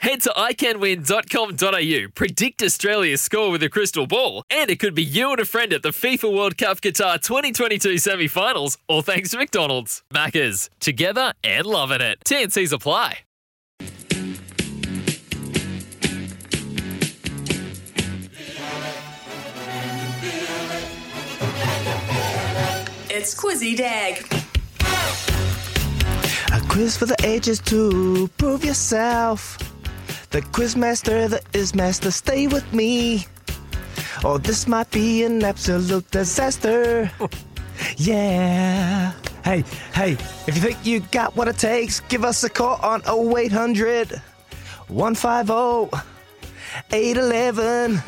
Head to iCanWin.com.au, predict Australia's score with a crystal ball, and it could be you and a friend at the FIFA World Cup Qatar 2022 semi finals, all thanks to McDonald's. Maccas, together and loving it. TNC's apply. It's Quizzy Dag. A quiz for the ages to prove yourself. The quizmaster, the ismaster, stay with me. Or this might be an absolute disaster. yeah. Hey, hey, if you think you got what it takes, give us a call on 0800 150 811.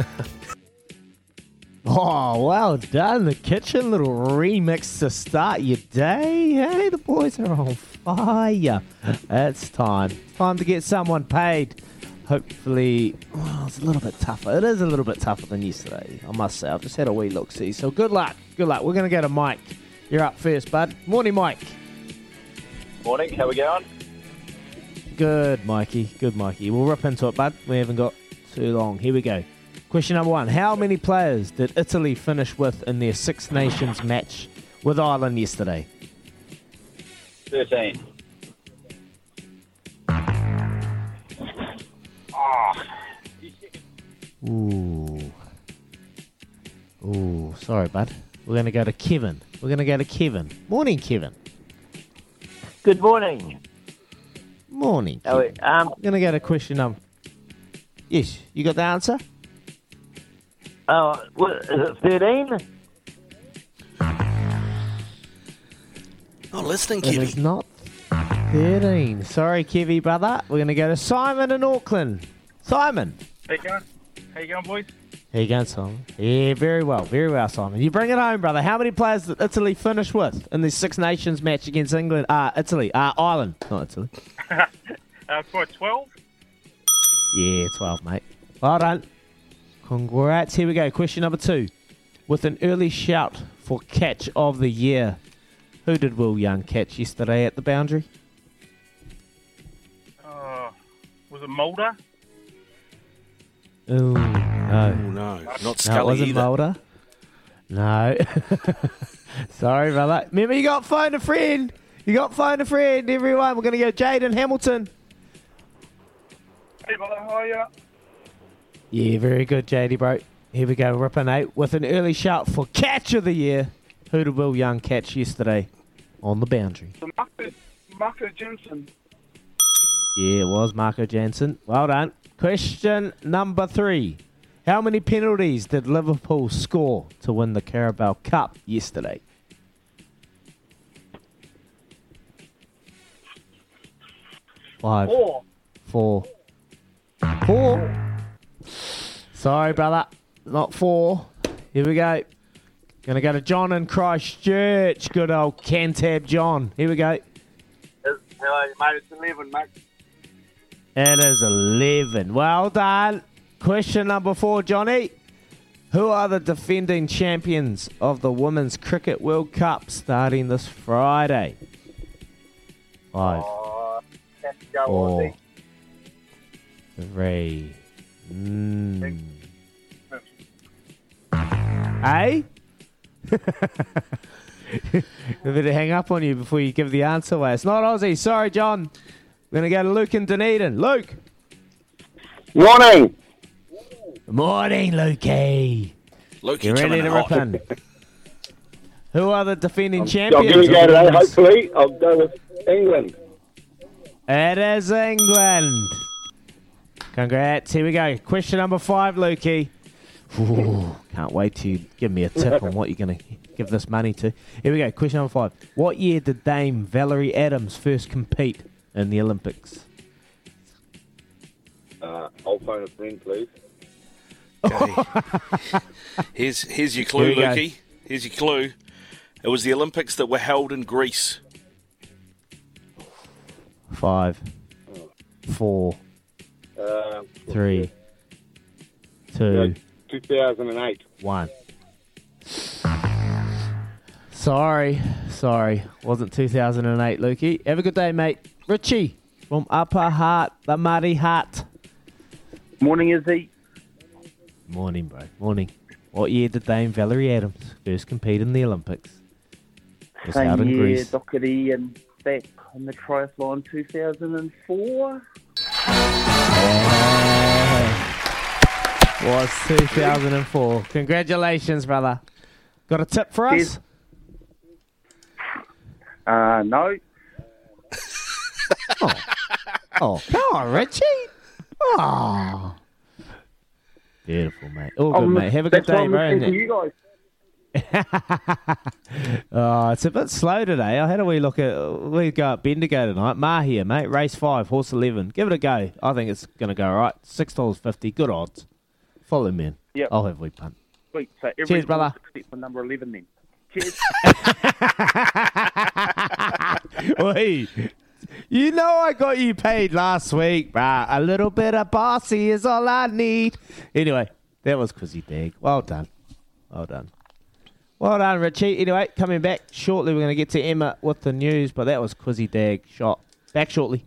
Oh, oh well done. The kitchen little remix to start your day. Hey, the boys are on fire. It's time. Time to get someone paid. Hopefully, well, it's a little bit tougher. It is a little bit tougher than yesterday, I must say. I've just had a wee look see. So good luck. Good luck. We're going to go to Mike. You're up first, bud. Morning, Mike. Morning, how we going? Good, Mikey. Good, Mikey. We'll rip into it, bud. We haven't got too long. Here we go. Question number one How many players did Italy finish with in their Six Nations match with Ireland yesterday? 13. Ooh. Ooh, sorry, bud. We're going to go to Kevin. We're going to go to Kevin. Morning, Kevin. Good morning. Morning. Oh, Kevin. um, We're going to go to question number. Yes, you got the answer? oh, what, is it 13? Not listening, It is not 13. Sorry, Kevy, brother. We're going to go to Simon in Auckland. Simon. how you going? How you going, boys? Here you go, Simon. Yeah, very well, very well, Simon. You bring it home, brother. How many players did Italy finish with in the Six Nations match against England? Uh, Italy, uh, Ireland, not Italy. Uh, for 12? Yeah, 12, mate. Well done. Congrats. Here we go. Question number two. With an early shout for catch of the year, who did Will Young catch yesterday at the boundary? Uh, was it Mulder? Ooh, Oh, no. no. Not No, it Scully wasn't either. Mulder. No. Sorry, brother. Remember, you got phone a friend. You got phone a friend, everyone. We're going to go Jaden Hamilton. Hey, brother, how are you? Yeah, very good, JD, bro. Here we go, ripping eight with an early shout for catch of the year. Who did Will Young catch yesterday on the boundary? The Marcus, Marcus Jansen. Yeah, it was Marco Jansen. Well done. Question number three. How many penalties did Liverpool score to win the Carabao Cup yesterday? Five, Four. four, four. Sorry, brother. Not four. Here we go. Gonna go to John in Christchurch. Good old Cantab John. Here we go. Hello, mate, it's 11, mate. It is 11. Well done. Question number four, Johnny. Who are the defending champions of the Women's Cricket World Cup starting this Friday? Five, Oh, have to go four, three. Mm. Hey? I better hang up on you before you give the answer away. It's not Aussie. Sorry, John. We're going to go to Luke in Dunedin. Luke. Morning. Morning, Lukey. Luke, You ready to hot. rip in? Who are the defending I'm champions? going to of go today, hopefully. I'll go with England. It is England. Congrats. Here we go. Question number five, Lukey. Ooh, can't wait to give me a tip on what you're going to give this money to. Here we go. Question number five. What year did Dame Valerie Adams first compete in the Olympics? Uh, I'll phone a friend, please. Okay. here's here's your clue, Here we go. Here's your clue. It was the Olympics that were held in Greece. Five, four, Uh, three, two, 2008. one. Sorry, sorry. Wasn't 2008, Lukey. Have a good day, mate. Richie from Upper Hutt, the Muddy Hut. Morning, Izzy. Morning, bro. Morning. What year did Dame Valerie Adams first compete in the Olympics? It was Same out in year, Greece. Doherty and back on the triathlon 2004. Was 2004. Congratulations, brother. Got a tip for us? Uh, no. Oh. oh, come on, Richie. Oh. Beautiful, mate. All good, I'm- mate. Have a good day, I'm bro. listening you guys. Oh, it's a bit slow today. I had a wee look at. We go up Bendigo tonight. Ma here, mate. Race five, horse eleven. Give it a go. I think it's going to go all right. Six dollars fifty. Good odds. Follow me in. Yep. I'll have a wee punt. Sweet. So every Cheers, brother. Except for number 11 then. Cheers. Oi, you know I got you paid last week, bruh. A little bit of bossy is all I need. Anyway, that was Quizzy Dag. Well done. Well done. Well done, Richie. Anyway, coming back shortly, we're going to get to Emma with the news, but that was Quizzy Dag shot. Back shortly.